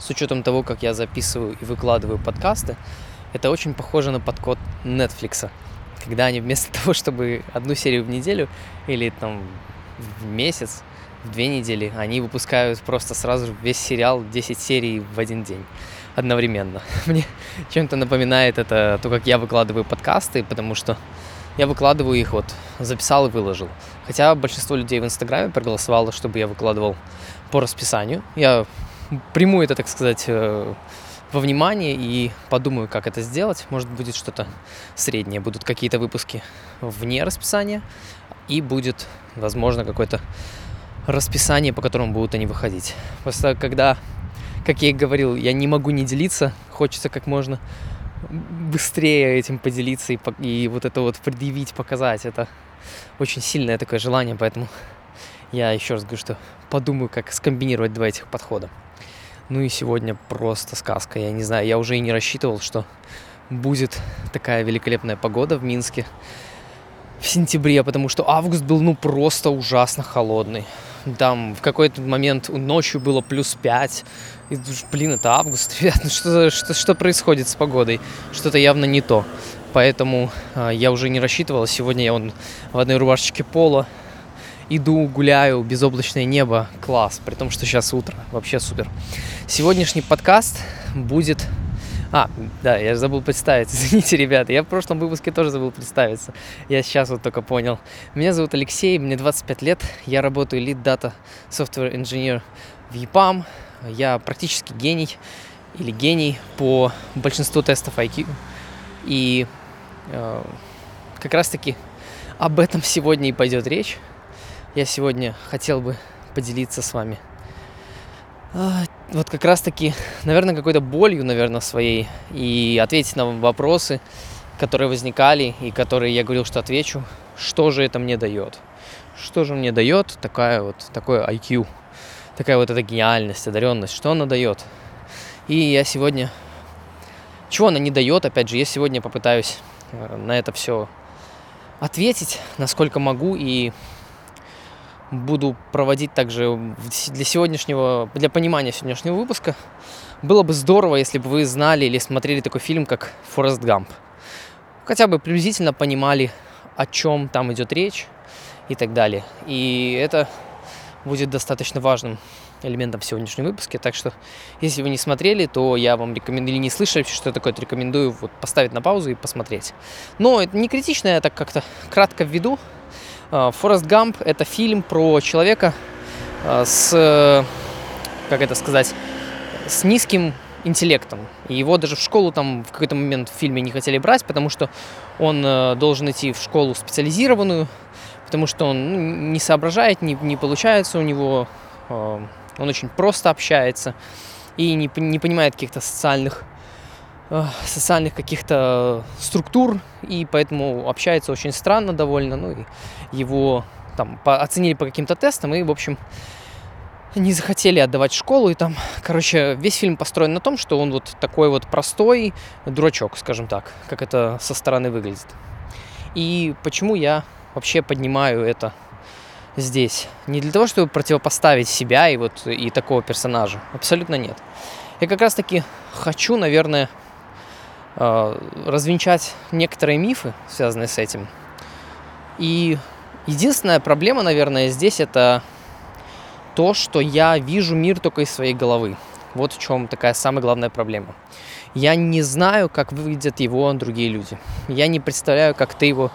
с учетом того, как я записываю и выкладываю подкасты, это очень похоже на подход Netflix, когда они вместо того, чтобы одну серию в неделю или там в месяц, в две недели, они выпускают просто сразу весь сериал 10 серий в один день одновременно. Мне чем-то напоминает это то, как я выкладываю подкасты, потому что я выкладываю их, вот, записал и выложил. Хотя большинство людей в Инстаграме проголосовало, чтобы я выкладывал по расписанию. Я приму это, так сказать, э, во внимание и подумаю, как это сделать. Может, будет что-то среднее. Будут какие-то выпуски вне расписания, и будет, возможно, какое-то расписание, по которому будут они выходить. Просто когда, как я и говорил, я не могу не делиться, хочется как можно быстрее этим поделиться и, и вот это вот предъявить, показать. Это очень сильное такое желание, поэтому я еще раз говорю, что подумаю, как скомбинировать два этих подхода. Ну и сегодня просто сказка. Я не знаю, я уже и не рассчитывал, что будет такая великолепная погода в Минске в сентябре, потому что август был ну просто ужасно холодный. Там в какой-то момент ночью было плюс 5. И, блин, это август, ребят, ну что, что, что происходит с погодой? Что-то явно не то. Поэтому э, я уже не рассчитывал. Сегодня я вон в одной рубашечке пола иду, гуляю, безоблачное небо, класс, при том, что сейчас утро, вообще супер. Сегодняшний подкаст будет... А, да, я забыл представиться, извините, ребята, я в прошлом выпуске тоже забыл представиться, я сейчас вот только понял. Меня зовут Алексей, мне 25 лет, я работаю Lead Data Software Engineer в EPAM, я практически гений или гений по большинству тестов IQ, и э, как раз-таки об этом сегодня и пойдет речь я сегодня хотел бы поделиться с вами. А, вот как раз таки, наверное, какой-то болью, наверное, своей и ответить на вопросы, которые возникали и которые я говорил, что отвечу, что же это мне дает. Что же мне дает такая вот, такое IQ, такая вот эта гениальность, одаренность, что она дает. И я сегодня, чего она не дает, опять же, я сегодня попытаюсь э, на это все ответить, насколько могу, и буду проводить также для сегодняшнего, для понимания сегодняшнего выпуска. Было бы здорово, если бы вы знали или смотрели такой фильм, как «Форест Гамп». Хотя бы приблизительно понимали, о чем там идет речь и так далее. И это будет достаточно важным элементом в сегодняшнем выпуске. Так что, если вы не смотрели, то я вам рекомендую, или не слышали, что такое, то рекомендую вот поставить на паузу и посмотреть. Но это не критично, я так как-то кратко введу. А, Форест Гамп – это фильм про человека а, с, как это сказать, с низким интеллектом. И его даже в школу там в какой-то момент в фильме не хотели брать, потому что он э, должен идти в школу специализированную, потому что он ну, не соображает, не, не получается у него, э, он очень просто общается и не, не понимает каких-то социальных социальных каких-то структур, и поэтому общается очень странно довольно, ну и его там по, оценили по каким-то тестам, и, в общем, не захотели отдавать школу, и там, короче, весь фильм построен на том, что он вот такой вот простой дурачок, скажем так, как это со стороны выглядит. И почему я вообще поднимаю это здесь? Не для того, чтобы противопоставить себя и вот и такого персонажа, абсолютно нет. Я как раз таки хочу, наверное, развенчать некоторые мифы, связанные с этим. И единственная проблема, наверное, здесь это то, что я вижу мир только из своей головы. Вот в чем такая самая главная проблема. Я не знаю, как выглядят его другие люди. Я не представляю, как ты его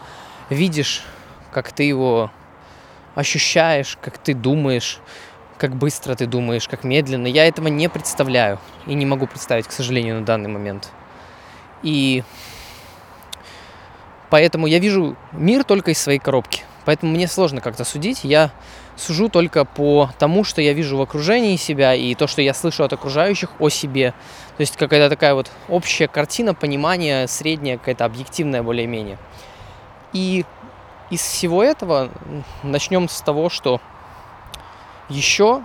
видишь, как ты его ощущаешь, как ты думаешь, как быстро ты думаешь, как медленно. Я этого не представляю и не могу представить, к сожалению, на данный момент. И поэтому я вижу мир только из своей коробки. Поэтому мне сложно как-то судить. Я сужу только по тому, что я вижу в окружении себя и то, что я слышу от окружающих о себе. То есть какая-то такая вот общая картина, понимание, средняя, какая-то объективная более-менее. И из всего этого начнем с того, что еще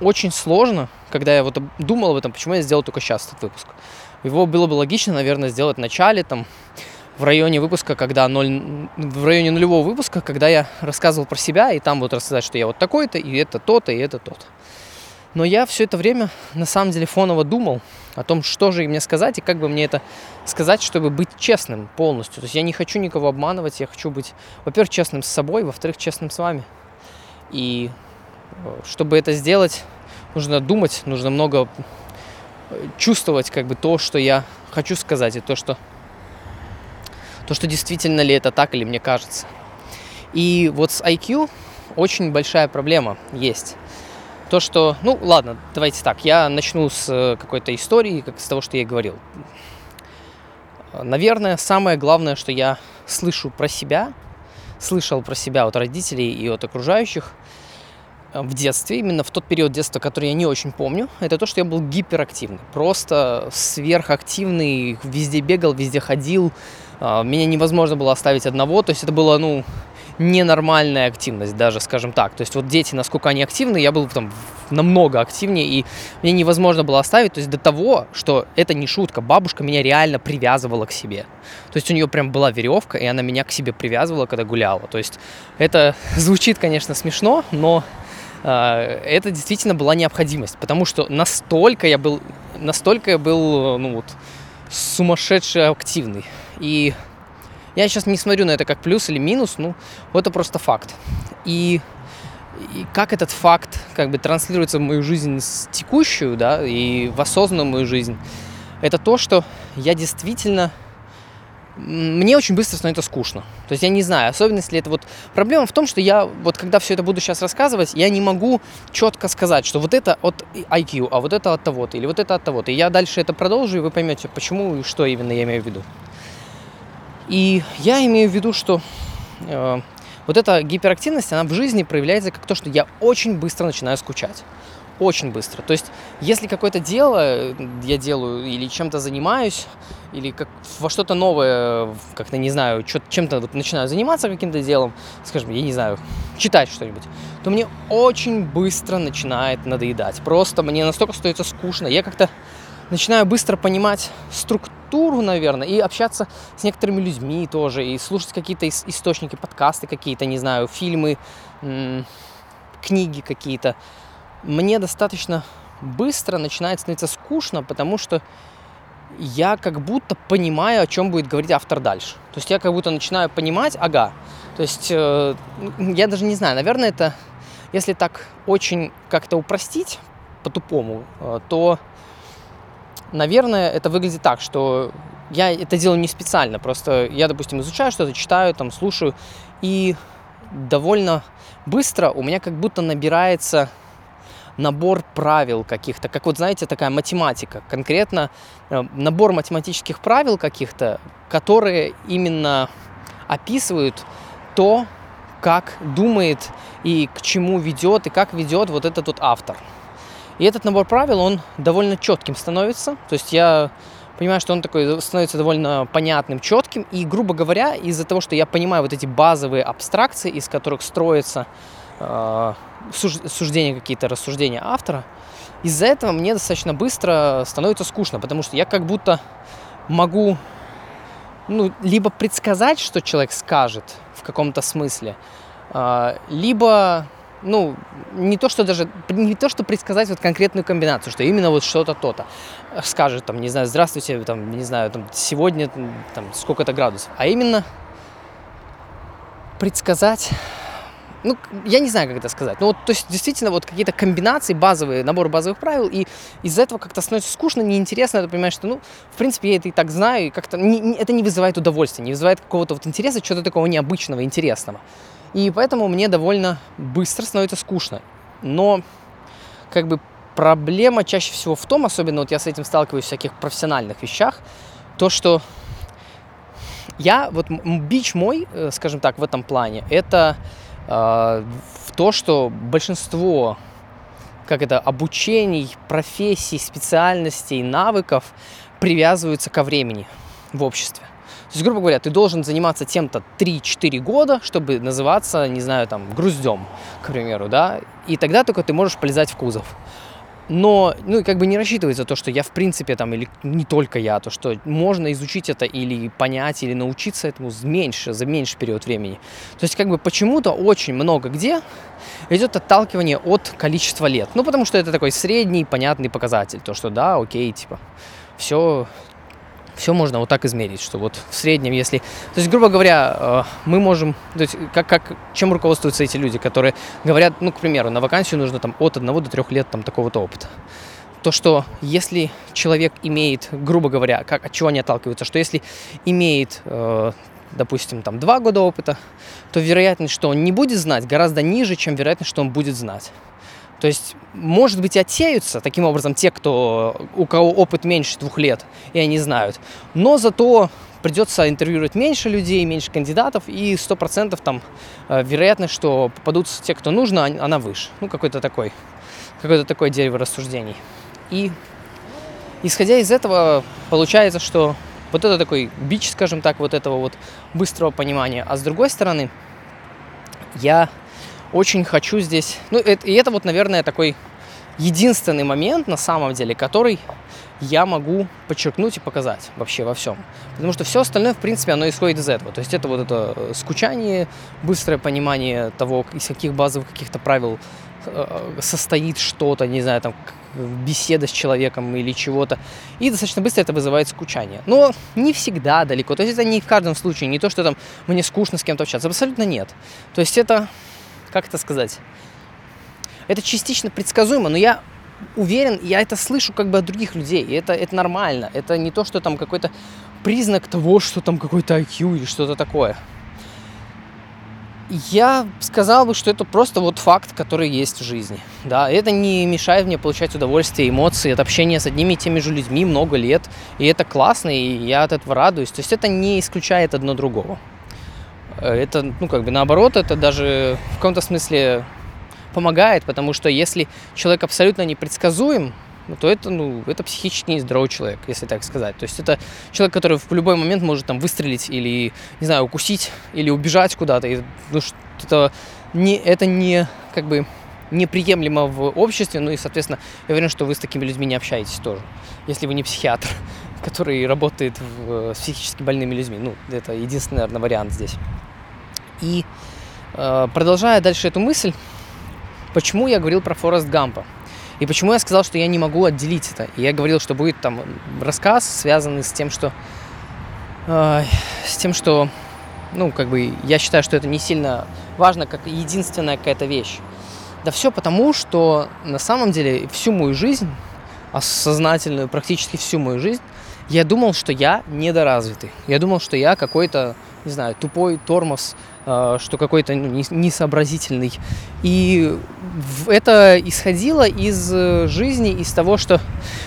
очень сложно, когда я вот думал об этом, почему я сделал только сейчас этот выпуск. Его было бы логично, наверное, сделать в начале, там, в районе выпуска, когда ноль, в районе нулевого выпуска, когда я рассказывал про себя, и там вот рассказать, что я вот такой-то, и это то-то, и это то-то. Но я все это время на самом деле фоново думал о том, что же мне сказать и как бы мне это сказать, чтобы быть честным полностью. То есть я не хочу никого обманывать, я хочу быть, во-первых, честным с собой, во-вторых, честным с вами. И э, чтобы это сделать, нужно думать, нужно много чувствовать как бы то, что я хочу сказать, и то, что, то, что действительно ли это так или мне кажется. И вот с IQ очень большая проблема есть. То, что, ну ладно, давайте так, я начну с э, какой-то истории, как с того, что я говорил. Наверное, самое главное, что я слышу про себя, слышал про себя от родителей и от окружающих в детстве, именно в тот период детства, который я не очень помню, это то, что я был гиперактивный, просто сверхактивный, везде бегал, везде ходил, а, меня невозможно было оставить одного, то есть это было, ну, ненормальная активность даже, скажем так. То есть вот дети, насколько они активны, я был там намного активнее, и мне невозможно было оставить, то есть до того, что это не шутка, бабушка меня реально привязывала к себе. То есть у нее прям была веревка, и она меня к себе привязывала, когда гуляла. То есть это звучит, конечно, смешно, но э, это действительно была необходимость, потому что настолько я был, настолько я был, ну вот, сумасшедший активный. И я сейчас не смотрю на это как плюс или минус, ну, это просто факт. И, и как этот факт как бы транслируется в мою жизнь с текущую, да, и в осознанную мою жизнь, это то, что я действительно мне очень быстро становится скучно. То есть я не знаю, особенно если это вот... Проблема в том, что я вот когда все это буду сейчас рассказывать, я не могу четко сказать, что вот это от IQ, а вот это от того-то, или вот это от того-то. И я дальше это продолжу, и вы поймете, почему и что именно я имею в виду. И я имею в виду, что э, вот эта гиперактивность, она в жизни проявляется как то, что я очень быстро начинаю скучать. Очень быстро. То есть, если какое-то дело э, я делаю или чем-то занимаюсь, или как во что-то новое, как-то, не знаю, чем-то вот начинаю заниматься каким-то делом, скажем, я не знаю, читать что-нибудь, то мне очень быстро начинает надоедать. Просто мне настолько становится скучно. Я как-то начинаю быстро понимать структуру, наверное, и общаться с некоторыми людьми тоже, и слушать какие-то источники, подкасты какие-то, не знаю, фильмы, книги какие-то. Мне достаточно быстро начинает становиться скучно, потому что я как будто понимаю, о чем будет говорить автор дальше. То есть я как будто начинаю понимать, ага, то есть э, я даже не знаю, наверное, это, если так очень как-то упростить по-тупому, э, то наверное, это выглядит так, что я это делаю не специально, просто я, допустим, изучаю что-то, читаю, там, слушаю, и довольно быстро у меня как будто набирается набор правил каких-то, как вот, знаете, такая математика, конкретно э, набор математических правил каких-то, которые именно описывают то, как думает и к чему ведет, и как ведет вот этот вот автор. И этот набор правил, он довольно четким становится. То есть я понимаю, что он такой становится довольно понятным, четким. И, грубо говоря, из-за того, что я понимаю вот эти базовые абстракции, из которых строятся э, суждения какие-то, рассуждения автора, из-за этого мне достаточно быстро становится скучно, потому что я как будто могу ну, либо предсказать, что человек скажет в каком-то смысле, э, либо ну, не то, что даже, не то, что предсказать вот конкретную комбинацию, что именно вот что-то то-то. Скажет, там, не знаю, здравствуйте, там, не знаю, там, сегодня, там, сколько-то градусов, а именно предсказать, ну, я не знаю, как это сказать, ну, вот, то есть, действительно, вот какие-то комбинации, базовые, набор базовых правил, и из-за этого как-то становится скучно, неинтересно, ты понимаешь, что, ну, в принципе, я это и так знаю, и как-то не, не, это не вызывает удовольствия, не вызывает какого-то вот интереса, чего-то такого необычного, интересного. И поэтому мне довольно быстро становится скучно. Но как бы проблема чаще всего в том, особенно вот я с этим сталкиваюсь в всяких профессиональных вещах, то, что я, вот бич мой, э, скажем так, в этом плане, это в то, что большинство как это, обучений, профессий, специальностей, навыков привязываются ко времени в обществе. То есть, грубо говоря, ты должен заниматься тем-то 3-4 года, чтобы называться, не знаю, там, груздем, к примеру, да, и тогда только ты можешь полезать в кузов. Но, ну, как бы не рассчитывается то, что я, в принципе, там, или не только я, то, что можно изучить это или понять, или научиться этому меньше, за меньший период времени. То есть, как бы почему-то очень много где идет отталкивание от количества лет. Ну, потому что это такой средний, понятный показатель. То, что да, окей, типа, все все можно вот так измерить, что вот в среднем, если... То есть, грубо говоря, э, мы можем... То есть, как, как, чем руководствуются эти люди, которые говорят, ну, к примеру, на вакансию нужно там от одного до трех лет там такого-то опыта. То, что если человек имеет, грубо говоря, как, от чего они отталкиваются, что если имеет, э, допустим, там два года опыта, то вероятность, что он не будет знать, гораздо ниже, чем вероятность, что он будет знать. То есть, может быть, отсеются таким образом те, кто, у кого опыт меньше двух лет, и они знают. Но зато придется интервьюировать меньше людей, меньше кандидатов, и сто процентов там э, вероятность, что попадутся те, кто нужно, она выше. Ну, какой-то такой, какое-то такое дерево рассуждений. И исходя из этого, получается, что вот это такой бич, скажем так, вот этого вот быстрого понимания. А с другой стороны, я очень хочу здесь... Ну, это, и это вот, наверное, такой единственный момент на самом деле, который я могу подчеркнуть и показать вообще во всем. Потому что все остальное, в принципе, оно исходит из этого. То есть это вот это э, скучание, быстрое понимание того, из каких базовых каких-то правил э, состоит что-то, не знаю, там, беседа с человеком или чего-то. И достаточно быстро это вызывает скучание. Но не всегда далеко. То есть это не в каждом случае. Не то, что там мне скучно с кем-то общаться. Абсолютно нет. То есть это как это сказать, это частично предсказуемо, но я уверен, я это слышу как бы от других людей, и это, это нормально. Это не то, что там какой-то признак того, что там какой-то IQ или что-то такое. Я сказал бы, что это просто вот факт, который есть в жизни. Да, это не мешает мне получать удовольствие, эмоции от общения с одними и теми же людьми много лет. И это классно, и я от этого радуюсь. То есть это не исключает одно другого. Э, это, ну, как бы наоборот, это даже в каком-то смысле помогает, потому что если человек абсолютно непредсказуем, ну, то это, ну, это психически нездоровый человек, если так сказать. То есть это человек, который в любой момент может там выстрелить или, не знаю, укусить, или убежать куда-то. И, ну, это не, это не, как бы, неприемлемо в обществе, ну и, соответственно, я уверен, что вы с такими людьми не общаетесь тоже, если вы не психиатр, который работает в, с психически больными людьми. Ну, это единственный, наверное, вариант здесь. И э, продолжая дальше эту мысль, почему я говорил про Форест Гампа? И почему я сказал, что я не могу отделить это? И я говорил, что будет там рассказ, связанный с тем, что... Э, с тем, что... Ну, как бы, я считаю, что это не сильно важно, как единственная какая-то вещь. Да все потому, что на самом деле всю мою жизнь, осознательную практически всю мою жизнь, я думал, что я недоразвитый. Я думал, что я какой-то, не знаю, тупой тормоз, э, что какой-то ну, несообразительный. И это исходило из э, жизни, из того, что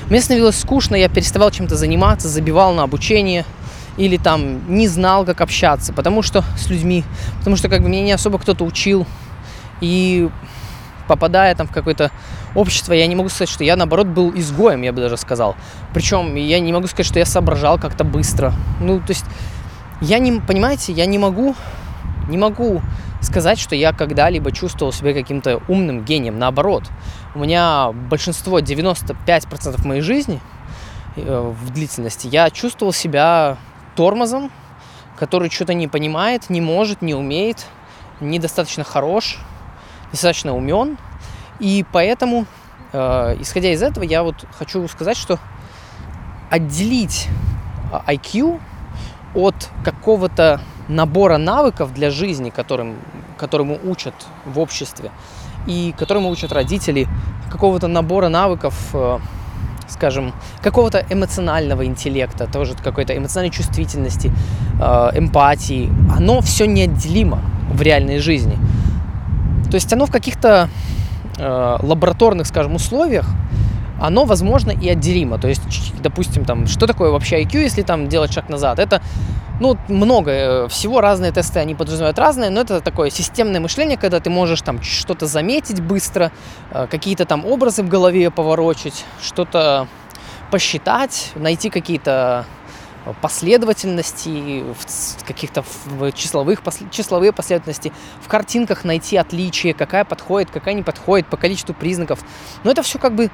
мне становилось скучно, я переставал чем-то заниматься, забивал на обучение или там не знал, как общаться, потому что с людьми, потому что как бы меня не особо кто-то учил. И попадая там в какое-то общество, я не могу сказать, что я, наоборот, был изгоем, я бы даже сказал. Причем я не могу сказать, что я соображал как-то быстро. Ну, то есть, я не, понимаете, я не могу, не могу сказать, что я когда-либо чувствовал себя каким-то умным гением. Наоборот, у меня большинство, 95% моей жизни э, в длительности, я чувствовал себя тормозом, который что-то не понимает, не может, не умеет, недостаточно хорош, достаточно умен, и поэтому, э, исходя из этого, я вот хочу сказать, что отделить IQ от какого-то набора навыков для жизни, которым, которому учат в обществе, и которому учат родители, какого-то набора навыков, э, скажем, какого-то эмоционального интеллекта, тоже какой-то эмоциональной чувствительности, э, эмпатии, оно все неотделимо в реальной жизни. То есть оно в каких-то э, лабораторных, скажем, условиях, оно, возможно, и отделимо. То есть, допустим, там, что такое вообще IQ, если там делать шаг назад? Это, ну, много э, всего, разные тесты, они подразумевают разные, но это такое системное мышление, когда ты можешь там что-то заметить быстро, э, какие-то там образы в голове поворочить, что-то посчитать, найти какие-то последовательности, каких-то числовых, числовые последовательности, в картинках найти отличия, какая подходит, какая не подходит по количеству признаков. Но это все как бы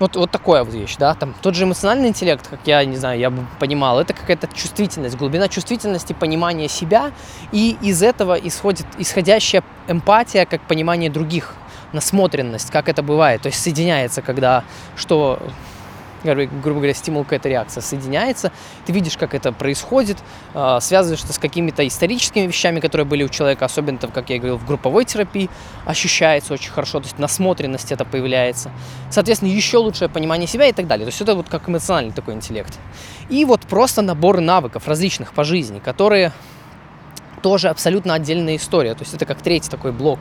вот, вот такая вот вещь, да, там тот же эмоциональный интеллект, как я, не знаю, я бы понимал, это какая-то чувствительность, глубина чувствительности, понимания себя, и из этого исходит исходящая эмпатия, как понимание других, насмотренность, как это бывает, то есть соединяется, когда что грубо говоря, стимул какая-то реакция соединяется, ты видишь, как это происходит, а, связываешь это с какими-то историческими вещами, которые были у человека, особенно, как я говорил, в групповой терапии, ощущается очень хорошо, то есть насмотренность это появляется. Соответственно, еще лучшее понимание себя и так далее. То есть это вот как эмоциональный такой интеллект. И вот просто набор навыков различных по жизни, которые тоже абсолютно отдельная история. То есть это как третий такой блок.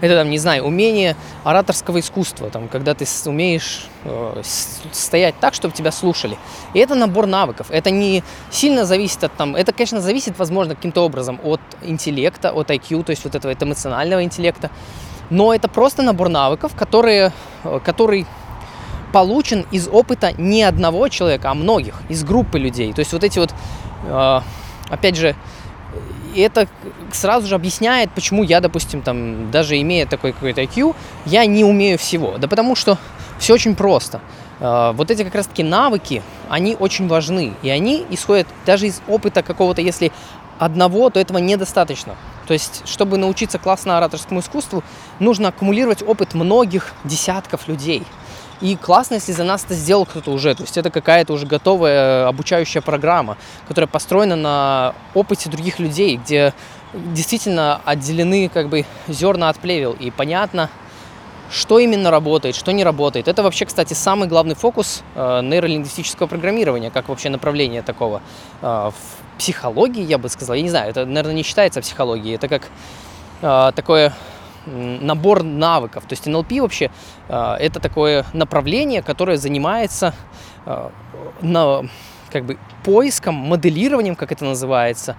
Это, там, не знаю, умение ораторского искусства, там, когда ты умеешь э, стоять так, чтобы тебя слушали. И это набор навыков. Это не сильно зависит от там... Это, конечно, зависит, возможно, каким-то образом от интеллекта, от IQ, то есть вот этого от эмоционального интеллекта. Но это просто набор навыков, которые, э, который получен из опыта не одного человека, а многих, из группы людей. То есть вот эти вот, э, опять же, и это сразу же объясняет, почему я, допустим, там, даже имея такой какой-то IQ, я не умею всего. Да потому что все очень просто. А, вот эти как раз-таки навыки, они очень важны. И они исходят даже из опыта какого-то, если одного, то этого недостаточно. То есть, чтобы научиться классно ораторскому искусству, нужно аккумулировать опыт многих десятков людей – и классно, если за нас это сделал кто-то уже. То есть это какая-то уже готовая обучающая программа, которая построена на опыте других людей, где действительно отделены как бы зерна от плевел. И понятно, что именно работает, что не работает. Это вообще, кстати, самый главный фокус э, нейролингвистического программирования, как вообще направление такого. Э, в психологии, я бы сказал, я не знаю, это, наверное, не считается психологией, это как э, такое набор навыков. То есть NLP вообще э, это такое направление, которое занимается э, на, как бы поиском, моделированием, как это называется,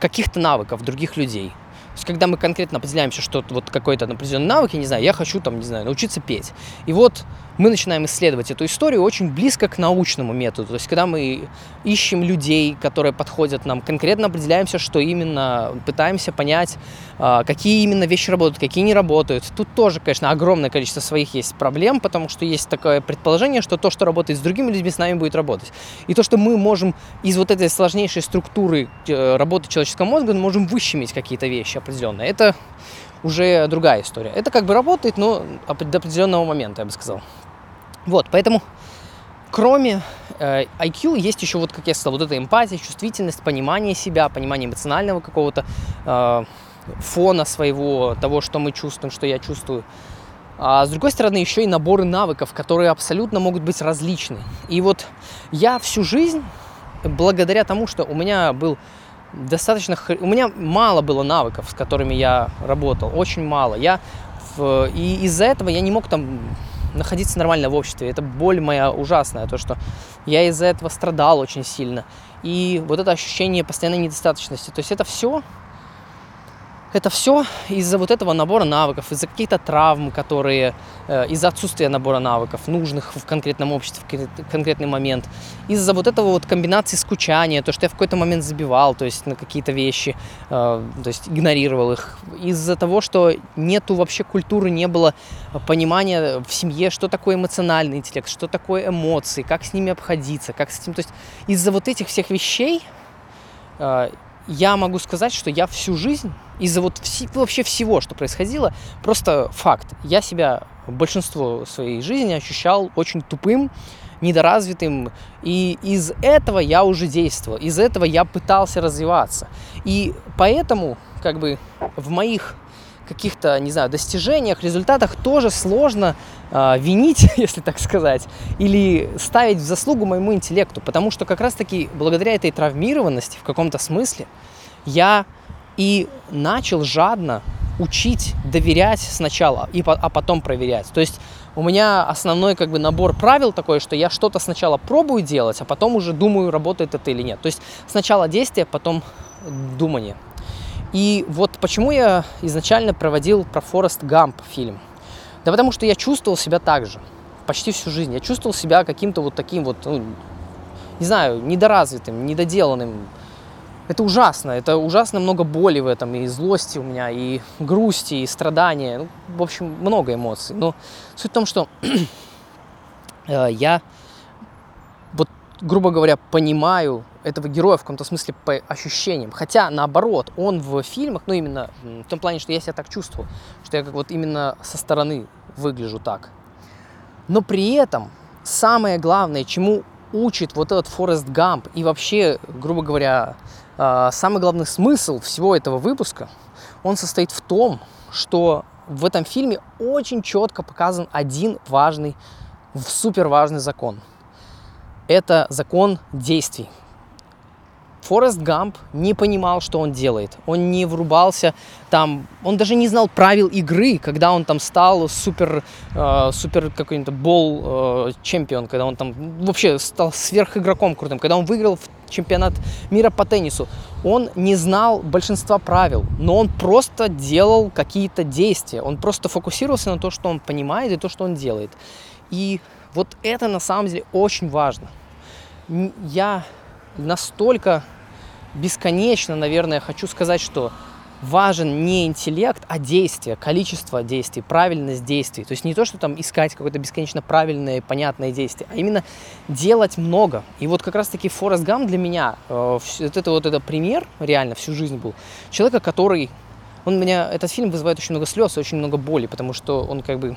каких-то навыков других людей. Есть, когда мы конкретно определяемся, что вот какой-то определенный навык, я не знаю, я хочу там, не знаю, научиться петь. И вот мы начинаем исследовать эту историю очень близко к научному методу. То есть, когда мы ищем людей, которые подходят нам, конкретно определяемся, что именно, пытаемся понять, а, какие именно вещи работают, какие не работают. Тут тоже, конечно, огромное количество своих есть проблем, потому что есть такое предположение, что то, что работает с другими людьми, с нами будет работать. И то, что мы можем из вот этой сложнейшей структуры э, работы человеческого мозга, мы можем выщемить какие-то вещи определенные. Это уже другая история. Это как бы работает, но до определенного момента, я бы сказал. Вот, поэтому кроме э, IQ есть еще, вот как я сказал, вот эта эмпатия, чувствительность, понимание себя, понимание эмоционального какого-то э, фона своего, того, что мы чувствуем, что я чувствую. А с другой стороны, еще и наборы навыков, которые абсолютно могут быть различны. И вот я всю жизнь, благодаря тому, что у меня был достаточно... У меня мало было навыков, с которыми я работал, очень мало. Я в, и из-за этого я не мог там находиться нормально в обществе. Это боль моя ужасная, то, что я из-за этого страдал очень сильно. И вот это ощущение постоянной недостаточности. То есть это все это все из-за вот этого набора навыков, из-за каких-то травм, которые, э, из-за отсутствия набора навыков, нужных в конкретном обществе, в конкретный момент, из-за вот этого вот комбинации скучания, то, что я в какой-то момент забивал, то есть на какие-то вещи, э, то есть игнорировал их, из-за того, что нету вообще культуры, не было понимания в семье, что такое эмоциональный интеллект, что такое эмоции, как с ними обходиться, как с этим, то есть из-за вот этих всех вещей э, я могу сказать, что я всю жизнь из-за вот вс- вообще всего, что происходило, просто факт. Я себя большинство своей жизни ощущал очень тупым, недоразвитым, и из этого я уже действовал, из этого я пытался развиваться. И поэтому, как бы, в моих каких-то, не знаю, достижениях, результатах тоже сложно э, винить, если так сказать, или ставить в заслугу моему интеллекту, потому что как раз-таки благодаря этой травмированности в каком-то смысле я и начал жадно учить доверять сначала, и, а потом проверять. То есть у меня основной как бы набор правил такой, что я что-то сначала пробую делать, а потом уже думаю, работает это или нет. То есть сначала действие, потом думание. И вот почему я изначально проводил про Форест Гамп фильм. Да потому что я чувствовал себя так же почти всю жизнь. Я чувствовал себя каким-то вот таким вот, ну, не знаю, недоразвитым, недоделанным, это ужасно, это ужасно много боли в этом, и злости у меня, и грусти, и страдания, ну, в общем, много эмоций. Но суть в том, что э, я грубо говоря, понимаю этого героя в каком-то смысле по ощущениям. Хотя, наоборот, он в фильмах, ну, именно в том плане, что я себя так чувствую, что я как вот именно со стороны выгляжу так. Но при этом самое главное, чему учит вот этот Форест Гамп и вообще, грубо говоря, а, самый главный смысл всего этого выпуска, он состоит в том, что в этом фильме очень четко показан один важный, супер важный закон. Это закон действий, Форест Гамп не понимал, что он делает. Он не врубался там, он даже не знал правил игры, когда он там стал супер, э, супер какой-то бол э, чемпион, когда он там вообще стал сверхигроком крутым, когда он выиграл чемпионат мира по теннису. Он не знал большинства правил, но он просто делал какие-то действия. Он просто фокусировался на то, что он понимает и то, что он делает. И вот это на самом деле очень важно. Я настолько бесконечно, наверное, хочу сказать, что важен не интеллект, а действие, количество действий, правильность действий. То есть не то, что там искать какое-то бесконечно правильное, понятное действие, а именно делать много. И вот как раз-таки Форест Гам для меня, э, вот это вот это пример, реально всю жизнь был, человека, который, он меня, этот фильм вызывает очень много слез и очень много боли, потому что он как бы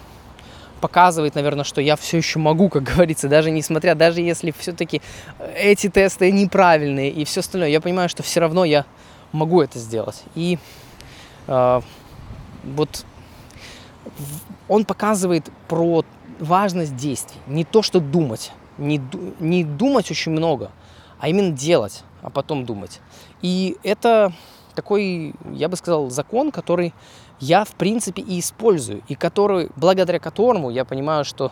показывает, наверное, что я все еще могу, как говорится, даже несмотря, даже если все-таки эти тесты неправильные и все остальное, я понимаю, что все равно я могу это сделать. И э, вот он показывает про важность действий, не то, что думать, не, не думать очень много, а именно делать, а потом думать. И это такой, я бы сказал, закон, который я, в принципе, и использую, и который, благодаря которому я понимаю, что,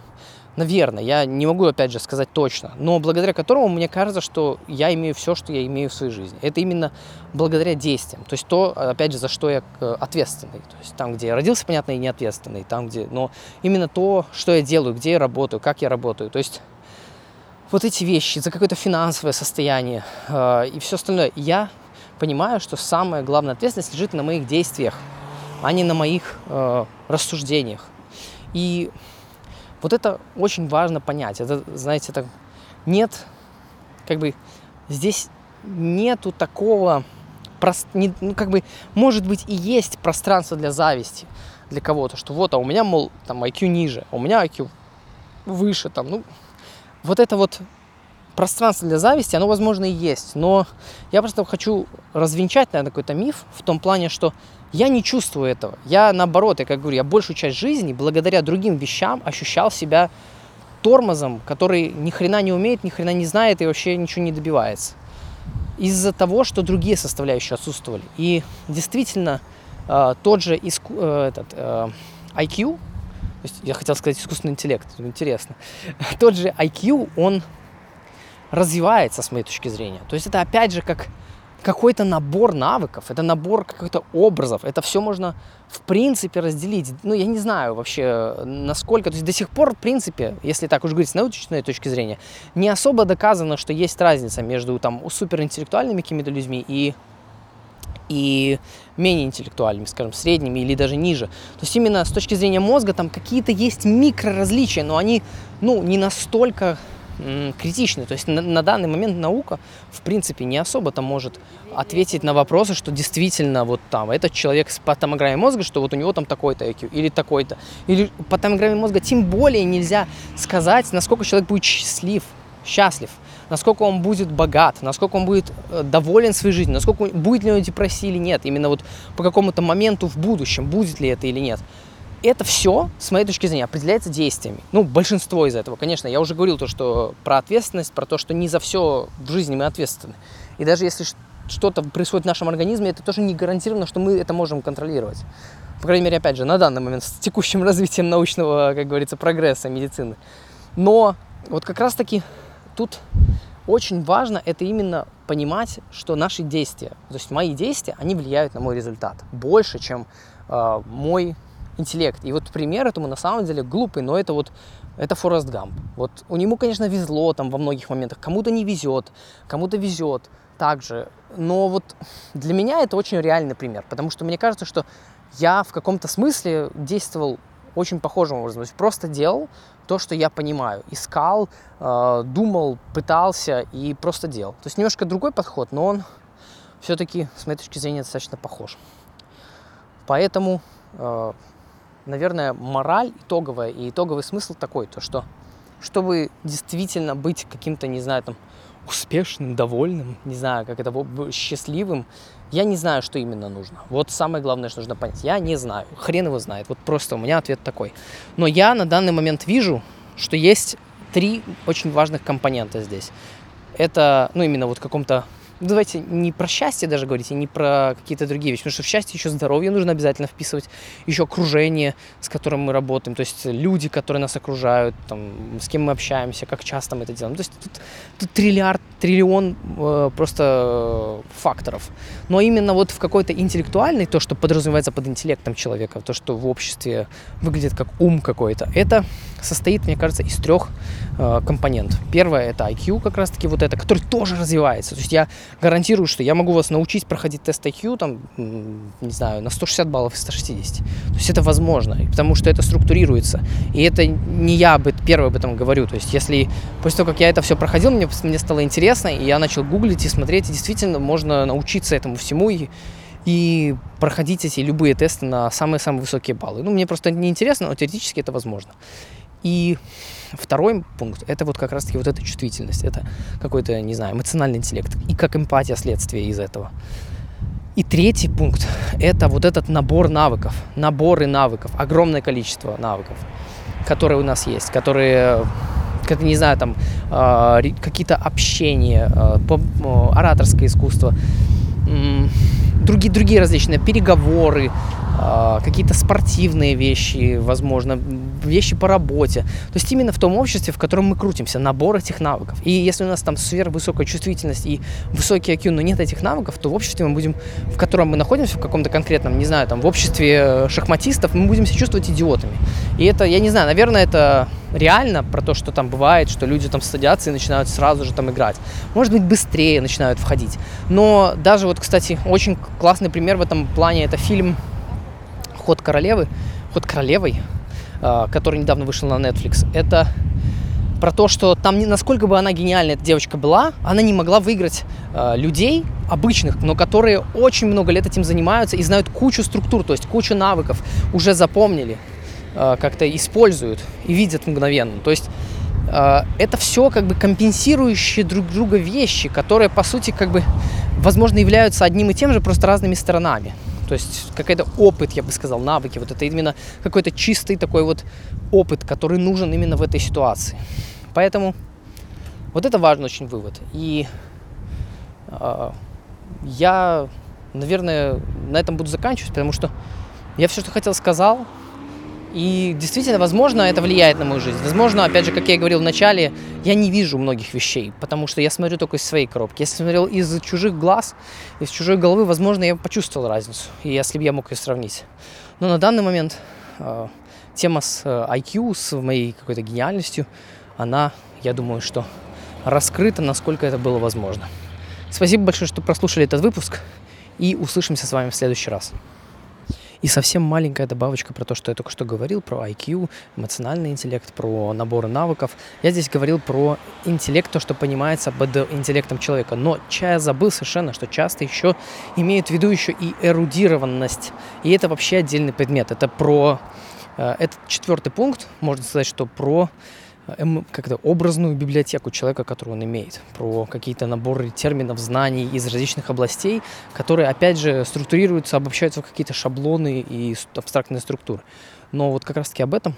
наверное, я не могу, опять же, сказать точно, но благодаря которому мне кажется, что я имею все, что я имею в своей жизни. Это именно благодаря действиям, то есть то, опять же, за что я э, ответственный. То есть там, где я родился, понятно, и не ответственный, там, где... Но именно то, что я делаю, где я работаю, как я работаю. То есть вот эти вещи, за какое-то финансовое состояние э, и все остальное. Я понимаю, что самая главная ответственность лежит на моих действиях а не на моих э, рассуждениях. И вот это очень важно понять. Это, знаете, это нет, как бы здесь нету такого, не, ну, как бы, может быть, и есть пространство для зависти для кого-то, что вот, а у меня, мол, там IQ ниже, а у меня IQ выше, там, ну, вот это вот пространство для зависти, оно, возможно, и есть, но я просто хочу развенчать, наверное, какой-то миф в том плане, что я не чувствую этого. Я наоборот, я как говорю, я большую часть жизни благодаря другим вещам ощущал себя тормозом, который ни хрена не умеет, ни хрена не знает и вообще ничего не добивается. Из-за того, что другие составляющие отсутствовали. И действительно, э, тот же иску, э, этот, э, IQ, то есть я хотел сказать искусственный интеллект, интересно, тот же IQ, он развивается с моей точки зрения. То есть это опять же как какой-то набор навыков, это набор каких-то образов, это все можно в принципе разделить. Ну, я не знаю вообще, насколько, то есть до сих пор, в принципе, если так уж говорить с научной точки зрения, не особо доказано, что есть разница между там суперинтеллектуальными какими-то людьми и и менее интеллектуальными, скажем, средними или даже ниже. То есть именно с точки зрения мозга там какие-то есть микроразличия, но они, ну, не настолько критичны. То есть на, на данный момент наука, в принципе, не особо-то может ответить на вопросы, что действительно вот там этот человек с томограмме мозга, что вот у него там такой-то IQ или такой-то. Или по мозга тем более нельзя сказать, насколько человек будет счастлив, счастлив насколько он будет богат, насколько он будет э, доволен своей жизнью, насколько будет ли у него или нет, именно вот по какому-то моменту в будущем, будет ли это или нет это все, с моей точки зрения, определяется действиями. Ну, большинство из этого. Конечно, я уже говорил то, что про ответственность, про то, что не за все в жизни мы ответственны. И даже если что-то происходит в нашем организме, это тоже не гарантированно, что мы это можем контролировать. По крайней мере, опять же, на данный момент с текущим развитием научного, как говорится, прогресса медицины. Но вот как раз-таки тут очень важно это именно понимать, что наши действия, то есть мои действия, они влияют на мой результат больше, чем э, мой интеллект. И вот пример этому на самом деле глупый, но это вот это Форест Гамп. Вот у него, конечно, везло там во многих моментах. Кому-то не везет, кому-то везет также. Но вот для меня это очень реальный пример, потому что мне кажется, что я в каком-то смысле действовал очень похожим образом. То есть просто делал то, что я понимаю. Искал, э, думал, пытался и просто делал. То есть немножко другой подход, но он все-таки, с моей точки зрения, достаточно похож. Поэтому, э, наверное, мораль итоговая и итоговый смысл такой, то что чтобы действительно быть каким-то, не знаю, там, успешным, довольным, не знаю, как это, счастливым, я не знаю, что именно нужно. Вот самое главное, что нужно понять. Я не знаю. Хрен его знает. Вот просто у меня ответ такой. Но я на данный момент вижу, что есть три очень важных компонента здесь. Это, ну, именно вот в каком-то давайте не про счастье даже говорить, и не про какие-то другие вещи, потому что в счастье еще здоровье нужно обязательно вписывать, еще окружение, с которым мы работаем, то есть люди, которые нас окружают, там, с кем мы общаемся, как часто мы это делаем. То есть тут, тут триллиард, триллион э, просто факторов. Но именно вот в какой-то интеллектуальный, то, что подразумевается под интеллектом человека, то, что в обществе выглядит как ум какой-то, это состоит, мне кажется, из трех э, компонентов. Первое это IQ, как раз-таки вот это, который тоже развивается. То есть я гарантирую, что я могу вас научить проходить тест IQ, там, не знаю, на 160 баллов из 160. То есть это возможно, потому что это структурируется. И это не я об, первый об этом говорю. То есть если после того, как я это все проходил, мне, мне стало интересно, и я начал гуглить и смотреть, и действительно можно научиться этому всему и и проходить эти любые тесты на самые-самые высокие баллы. Ну, мне просто не интересно, но теоретически это возможно. И второй пункт – это вот как раз-таки вот эта чувствительность, это какой-то, не знаю, эмоциональный интеллект и как эмпатия следствие из этого. И третий пункт – это вот этот набор навыков, наборы навыков, огромное количество навыков, которые у нас есть, которые как, не знаю, там, э, какие-то общения, э, ораторское искусство, другие, другие различные переговоры, а, какие-то спортивные вещи, возможно, вещи по работе. То есть именно в том обществе, в котором мы крутимся, набор этих навыков. И если у нас там сверхвысокая чувствительность и высокий IQ, но нет этих навыков, то в обществе мы будем, в котором мы находимся, в каком-то конкретном, не знаю, там, в обществе э, шахматистов, мы будем себя чувствовать идиотами. И это, я не знаю, наверное, это реально про то, что там бывает, что люди там садятся и начинают сразу же там играть. Может быть, быстрее начинают входить. Но даже вот, кстати, очень классный пример в этом плане, это фильм «Ход королевы», «Ход королевой», а, который недавно вышел на Netflix, это про то, что там, насколько бы она гениальная эта девочка была, она не могла выиграть э, людей обычных, но которые очень много лет этим занимаются и знают кучу структур, то есть кучу навыков, уже запомнили, э, как-то используют и видят мгновенно. То есть это все как бы компенсирующие друг друга вещи, которые по сути как бы возможно являются одним и тем же, просто разными сторонами. То есть какой-то опыт, я бы сказал, навыки. Вот это именно какой-то чистый такой вот опыт, который нужен именно в этой ситуации. Поэтому вот это важный очень вывод. И э, я, наверное, на этом буду заканчивать, потому что я все, что хотел, сказал. И действительно, возможно, это влияет на мою жизнь. Возможно, опять же, как я и говорил в начале, я не вижу многих вещей, потому что я смотрю только из своей коробки. Если смотрел из чужих глаз, из чужой головы, возможно, я почувствовал разницу, и если бы я мог ее сравнить. Но на данный момент э, тема с э, IQ, с моей какой-то гениальностью, она, я думаю, что раскрыта, насколько это было возможно. Спасибо большое, что прослушали этот выпуск, и услышимся с вами в следующий раз. И совсем маленькая добавочка про то, что я только что говорил, про IQ, эмоциональный интеллект, про наборы навыков. Я здесь говорил про интеллект, то, что понимается под интеллектом человека. Но я забыл совершенно, что часто еще имеют в виду еще и эрудированность. И это вообще отдельный предмет. Это про... Э, этот четвертый пункт, можно сказать, что про как-то образную библиотеку человека, которую он имеет, про какие-то наборы терминов, знаний из различных областей, которые, опять же, структурируются, обобщаются в какие-то шаблоны и абстрактные структуры. Но вот как раз-таки об этом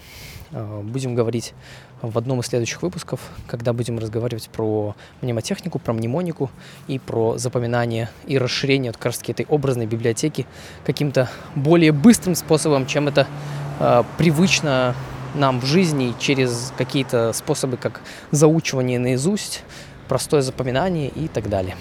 э, будем говорить в одном из следующих выпусков, когда будем разговаривать про мнемотехнику, про мнемонику и про запоминание и расширение вот как раз-таки этой образной библиотеки каким-то более быстрым способом, чем это э, привычно нам в жизни через какие-то способы, как заучивание наизусть, простое запоминание и так далее.